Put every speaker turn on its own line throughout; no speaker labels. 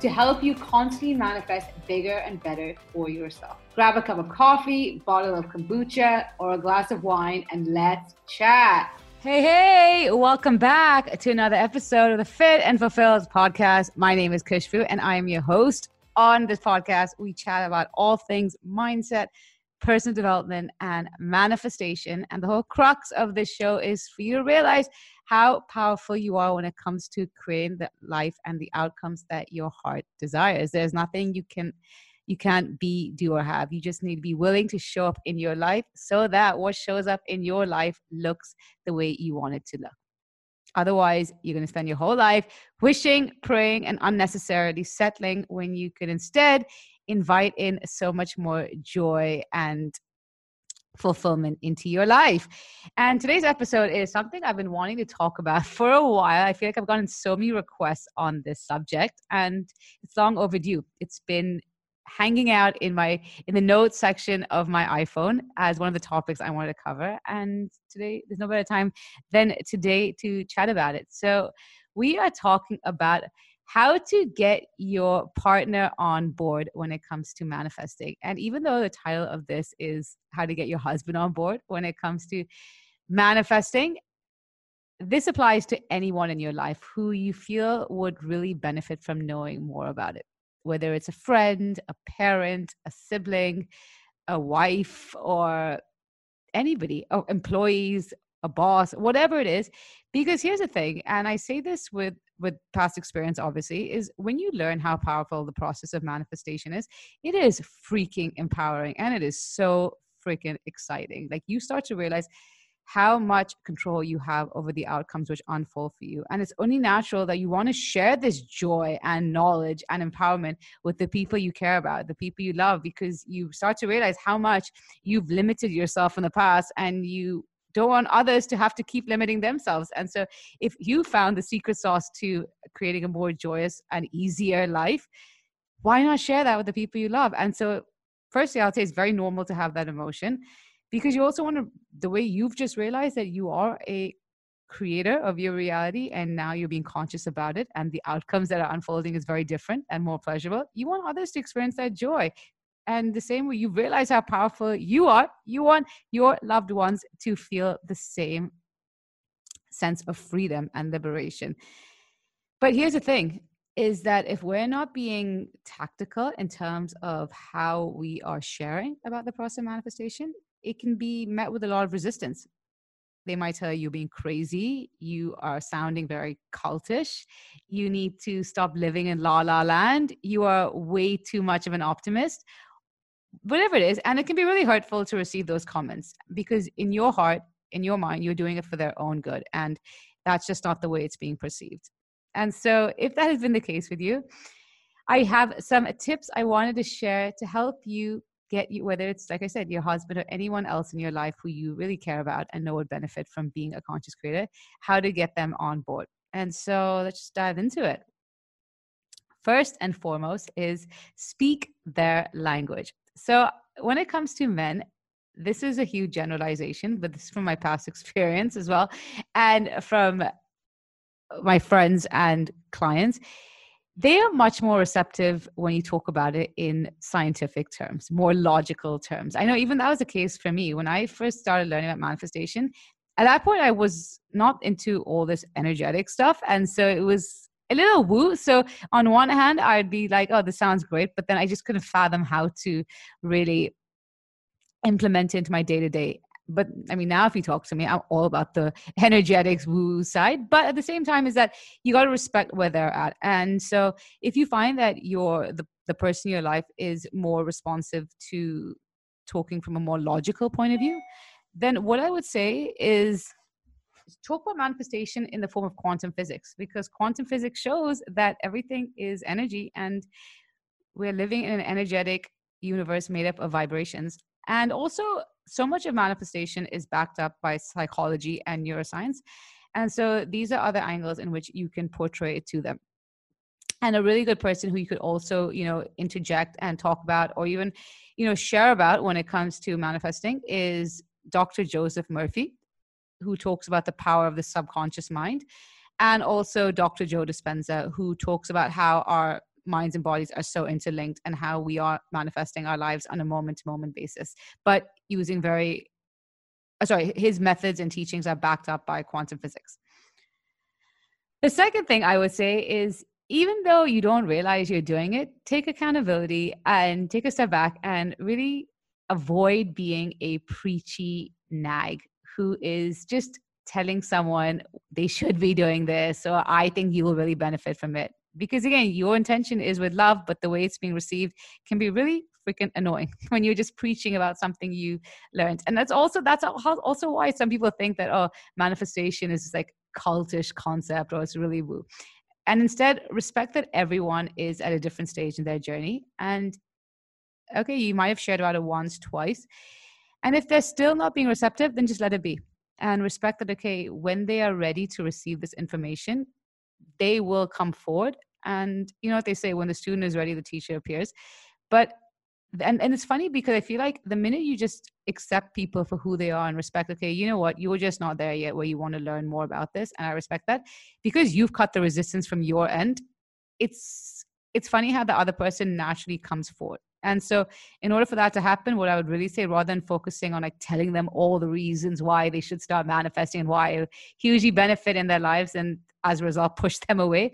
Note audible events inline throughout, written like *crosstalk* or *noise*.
to help you constantly manifest bigger and better for yourself. Grab a cup of coffee, bottle of kombucha, or a glass of wine, and let's chat. Hey, hey, welcome back to another episode of the Fit and Fulfilled podcast. My name is Khushbu, and I am your host. On this podcast, we chat about all things mindset, personal development, and manifestation. And the whole crux of this show is for you to realize how powerful you are when it comes to creating the life and the outcomes that your heart desires. There's nothing you can you can't be, do, or have. You just need to be willing to show up in your life so that what shows up in your life looks the way you want it to look. Otherwise, you're going to spend your whole life wishing, praying, and unnecessarily settling when you could instead invite in so much more joy and fulfillment into your life. And today's episode is something I've been wanting to talk about *laughs* for a while. I feel like I've gotten so many requests on this subject and it's long overdue. It's been hanging out in my in the notes section of my iphone as one of the topics i wanted to cover and today there's no better time than today to chat about it so we are talking about how to get your partner on board when it comes to manifesting. And even though the title of this is how to get your husband on board when it comes to manifesting this applies to anyone in your life who you feel would really benefit from knowing more about it. Whether it's a friend, a parent, a sibling, a wife, or anybody, employees, a boss, whatever it is. Because here's the thing, and I say this with with past experience obviously is when you learn how powerful the process of manifestation is it is freaking empowering and it is so freaking exciting like you start to realize how much control you have over the outcomes which unfold for you. And it's only natural that you want to share this joy and knowledge and empowerment with the people you care about, the people you love, because you start to realize how much you've limited yourself in the past and you don't want others to have to keep limiting themselves. And so, if you found the secret sauce to creating a more joyous and easier life, why not share that with the people you love? And so, firstly, I'll say it's very normal to have that emotion because you also want to the way you've just realized that you are a creator of your reality and now you're being conscious about it and the outcomes that are unfolding is very different and more pleasurable you want others to experience that joy and the same way you realize how powerful you are you want your loved ones to feel the same sense of freedom and liberation. But here's the thing is that if we're not being tactical in terms of how we are sharing about the process of manifestation it can be met with a lot of resistance. They might tell you you're being crazy, you are sounding very cultish, you need to stop living in la la land, you are way too much of an optimist, whatever it is. And it can be really hurtful to receive those comments because in your heart, in your mind, you're doing it for their own good. And that's just not the way it's being perceived. And so, if that has been the case with you, I have some tips I wanted to share to help you get you whether it's like i said your husband or anyone else in your life who you really care about and know would benefit from being a conscious creator how to get them on board and so let's just dive into it first and foremost is speak their language so when it comes to men this is a huge generalization but this is from my past *laughs* experience as well and from my friends and clients they are much more receptive when you talk about it in scientific terms, more logical terms. I know even that was the case for me when I first started learning about manifestation. At that point, I was not into all this energetic stuff. And so it was a little woo. So on one hand, I'd be like, oh, this sounds great. But then I just couldn't fathom how to really implement it into my day to day but I mean, now if you talk to me, I'm all about the *laughs* energetics woo side. But at the same time, is that you got to respect where they're at. And so if you find that you're the, the person in your life is more responsive to talking from a more logical point of view, then what I would say is talk about manifestation in the form of quantum physics because quantum physics shows that everything is energy and we're living in an energetic universe made up of vibrations. And also, so much of manifestation is backed up by psychology and neuroscience. And so these are other angles in which you can portray it to them. And a really good person who you could also, you know, interject and talk about or even, you know, share about when it comes to manifesting is Dr. Joseph Murphy, who talks about the power of the subconscious mind. And also Dr. Joe Dispenza, who talks about how our minds and bodies are so interlinked and how we are manifesting our lives on a moment to moment basis, but using very uh, sorry, his methods and teachings are backed up by quantum physics. The second thing I would say is even though you don't realize you're doing it, take accountability and take a step back and really avoid being a preachy nag who is just telling someone they should be doing this So I think you will really benefit from it. Because again, your intention is with love, but the way it's being received can be really freaking annoying *laughs* when you're just preaching about something you learned. And that's also that's also why some people think that oh, manifestation is like cultish concept or it's really woo. And instead, respect that everyone is at a different stage in their journey. And okay, you might have shared about it once, twice. And if they're still not being receptive, then just let it be and respect that, okay, when they are ready to receive this information, they will come forward. And you know what they say when the student is ready, the teacher appears. But and, and it's funny because I feel like the minute you just accept people for who they are and respect, okay, you know what, you were just not there yet where you want to learn more about this, and I respect that because you've cut the resistance from your end. It's it's funny how the other person naturally comes forward. And so, in order for that to happen, what I would really say, rather than focusing on like telling them all the reasons why they should start manifesting and why it hugely benefit in their lives and as a result push them away,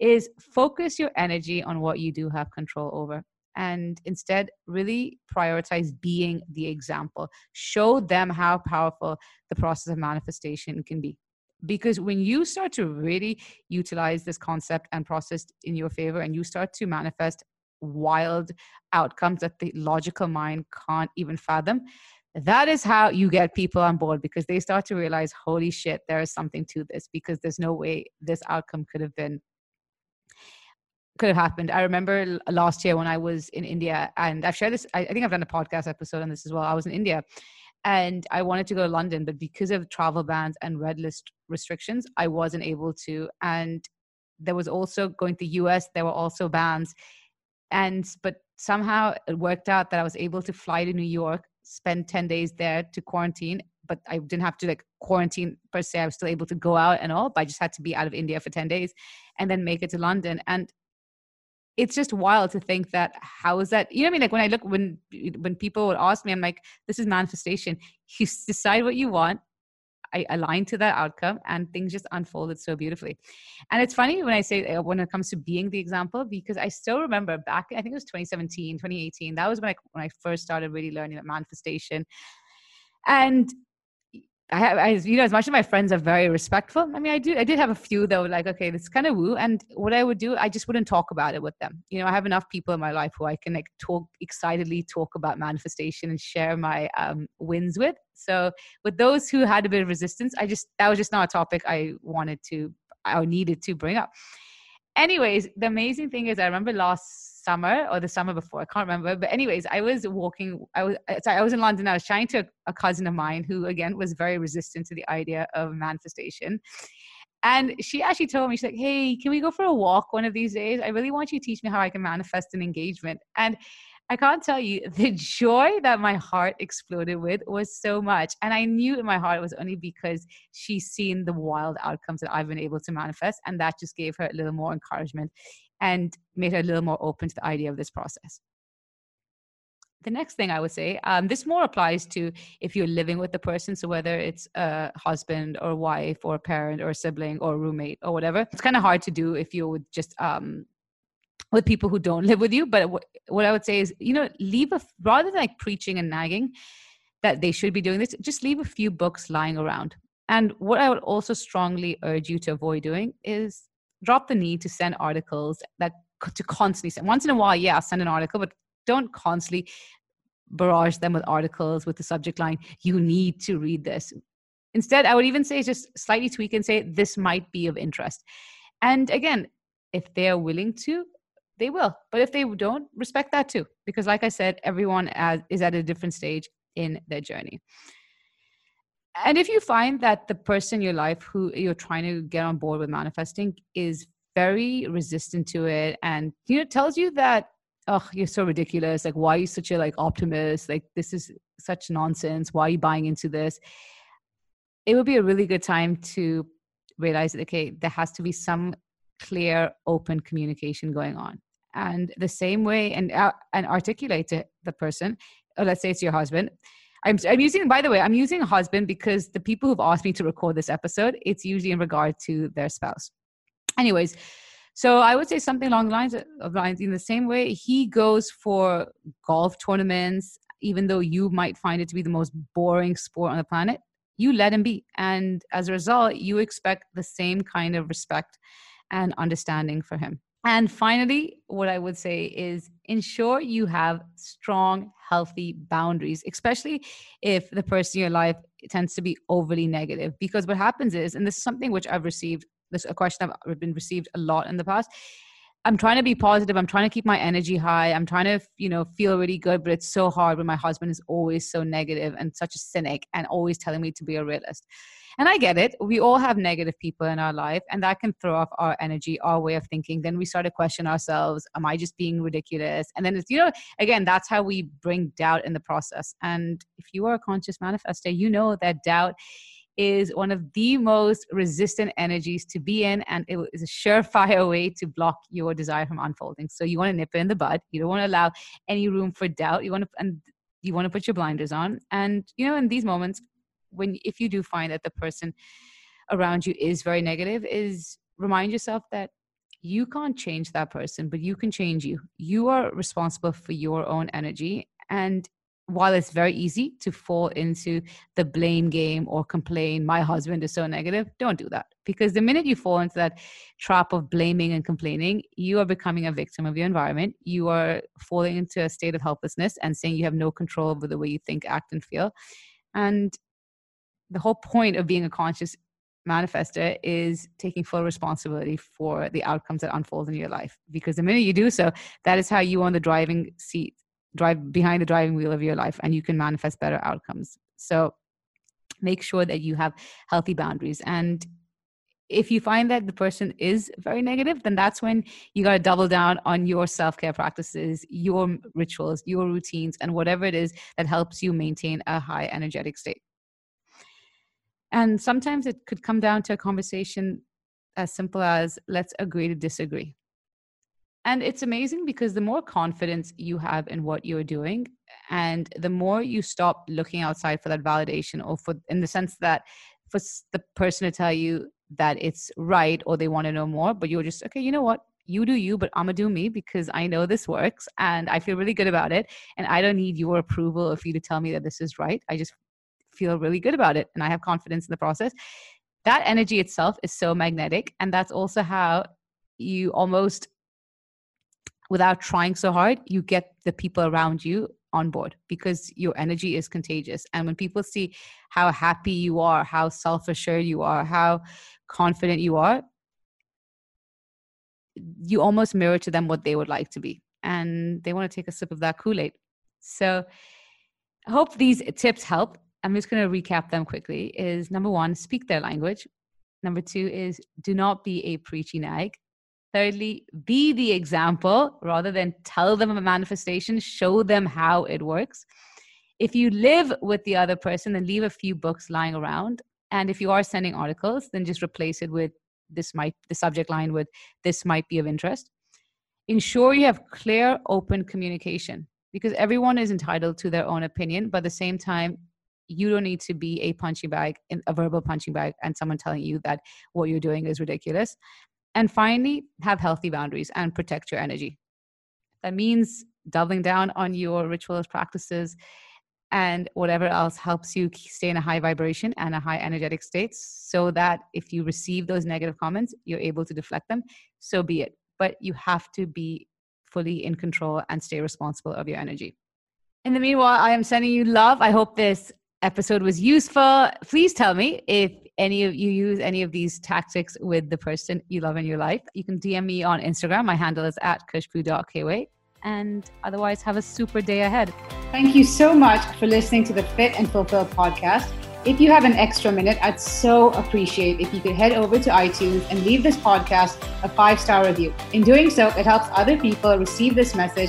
is focus your energy on what you do have control over and instead really prioritize being the example. Show them how powerful the process of manifestation can be. Because when you start to really utilize this concept and process in your favor, and you start to manifest wild outcomes that the logical mind can't even fathom, that is how you get people on board because they start to realize, holy shit, there is something to this because there's no way this outcome could have been could have happened. I remember last year when I was in India, and I've shared this. I, think I've done a podcast episode on this as well. I was in India, and I wanted to go to London, but because of travel bans and red list restrictions, I wasn't able to. And there was also going to the US. There were also bans, and but somehow it worked out that I was able to fly to New York, spend ten days there to quarantine, but I didn't have to like quarantine per se. I was still able to go out and all, but I just had to be out of India for 10 days and then make it to London. And it's just wild to think that how is that you know what i mean like when i look when when people would ask me i'm like this is manifestation you decide what you want i align to that outcome and things just unfolded so beautifully. And it's funny when i say uh, when it comes to being the example because i still remember back i think it was 2017 2018 that was when i when i first started really learning about manifestation. And I have, I, you know, as much as my friends are very respectful. I mean, I do, I did have a few that were like, okay, this kind of woo. And what I would do, I just wouldn't talk about it with them. You know, I have enough people in my life who I can like talk excitedly talk about manifestation and share my um, wins with. So with those who had a bit of resistance, I just that was just not a topic I wanted to, I needed to bring up. Anyways, the amazing thing is, I remember last summer or the summer before. I can't remember. But anyways, I was walking. I was uh, sorry, I was in London. I was chatting to a cousin of mine who again was very resistant to the idea of manifestation. And she actually told me, she's like, hey, can we go for a walk one of these days? I really want you to teach me how I can manifest an engagement. And I can't tell you *laughs* the joy that my heart exploded with was so much. And I knew in my heart it was only because she's seen the wild outcomes that I've been able to manifest. And that just gave her a little more encouragement and made her a little more open to the idea of this process. The next thing I would say, um, this more applies to if you're living with the person. So whether it's a husband or wife or a parent or a sibling or a roommate or whatever, it's kind of hard to do if you're with just um, with people who don't live with you. But what I would say is, you know, leave a rather than like preaching and nagging that they should be doing this, just leave a few books lying around. And what I would also strongly urge you to avoid doing is drop the need to send articles that to constantly send. Once in a while, yeah, send an article, but don't constantly barrage them with articles with the subject line, you need to read this. Instead, I would even say just slightly tweak and say, this might be of interest. And again, if they're willing to, they will. But if they don't, respect that too. Because, like I said, everyone is at a different stage in their journey. And if you find that the person in your life who you're trying to get on board with manifesting is very resistant to it and you know tells you that oh you're so ridiculous like why are you such a like optimist like this is such nonsense why are you buying into this it would be a really good time to realize that okay there has to be some clear open communication going on. And the same way and uh, and articulate to the person or let's say it's your husband. I'm, I'm using by the way i'm using husband because the people who've asked me to record this episode it's usually in regard to their spouse. Anyways so I would say something along the lines of lines in the same way he goes for golf tournaments, even though you might find it to be the most boring sport on the planet. You let him be, and as a result, you expect the same kind of respect and understanding for him. And finally, what I would say is ensure you have strong, healthy boundaries, especially if the person in your life tends to be overly negative. Because what happens is, and this is something which I've received this a question I've been received a lot in the past. I'm trying to be positive. I'm trying to keep my energy high. I'm trying to, you know, feel really good, but it's so hard when my husband is always so negative and such a cynic and always telling me to be a realist. And I get it. We all have negative people in our life, and that can throw off our energy, our way of thinking. Then we start to question ourselves Am I just being ridiculous? And then it's, you know, again, that's how we bring doubt in the process. And if you are a conscious manifester, you know that doubt is one of the most resistant energies to be in, and it is a surefire way to block your desire from unfolding. So you want to nip it in the bud. You don't want to allow any room for doubt. You want to and you want to put your blinders on. And you know, in these moments, when if you do find that the person around you is very negative, is remind yourself that you can't change that person, but you can change you. You are responsible for your own energy. And while it's very easy to fall into the blame game or complain, my husband is so negative, don't do that. Because the minute you fall into that trap of blaming and complaining, you are becoming a victim of your environment. You are falling into a state of helplessness and saying you have no control over the way you think, act, and feel. And the whole point of being a conscious manifester is taking full responsibility for the outcomes that unfold in your life. Because the minute you do so, that is how you own the driving seat drive behind the driving wheel of your life and you can manifest better outcomes. So make sure that you have healthy boundaries. And if you find that the person is very negative then that's when you got to double down on your self-care practices your rituals your routines and whatever it is that helps you maintain a high energetic state. And sometimes it could come down to a conversation as simple as let's agree to disagree and it's amazing because the more confidence you have in what you're doing, and the more you stop looking outside for that validation, or for in the sense that for the person to tell you that it's right or they want to know more, but you're just, okay, you know what? You do you, but I'm gonna do me because I know this works and I feel really good about it. And I don't need your approval or for you to tell me that this is right. I just feel really good about it and I have confidence in the process. That energy itself is so magnetic. And that's also how you almost without trying so hard, you get the people around you on board because your energy is contagious. And when people see how happy you are, how self assured you are, how confident you are, you almost mirror to them what they would like to be. And they want to take a sip of that Kool Aid. So I hope these tips help. I'm just going to recap them quickly. Is number one, speak their language. Number two is do not be a preachy nag. Thirdly, be the example rather than tell them a manifestation, show them how it works. If you live with the other person, then leave a few books lying around. And if you are sending articles, then just replace it with this might, the subject line with this might be of interest. Ensure you have clear, open communication because everyone is entitled to their own opinion, but at the same time, you don't need to be a punching bag, a verbal punching bag, and someone telling you that what you're doing is ridiculous. And finally, have healthy boundaries and protect your energy. That means doubling down on your rituals, practices, and whatever else helps you stay in a high vibration and a high energetic state so that if you receive those negative comments, you're able to deflect them. So be it. But you have to be fully in control and stay responsible of your energy. In the meanwhile, I am sending you love. I hope this episode was useful. Please tell me if any of you use any of these tactics with the person you love in your life. You can DM me on Instagram. My handle is at khushbu.kw. And otherwise, have a super day ahead. Thank you so much for listening to the Fit and Fulfill podcast. If you have an extra minute, I'd so appreciate if you could head over to iTunes and leave this podcast a five star review. In doing so, it helps other people receive this message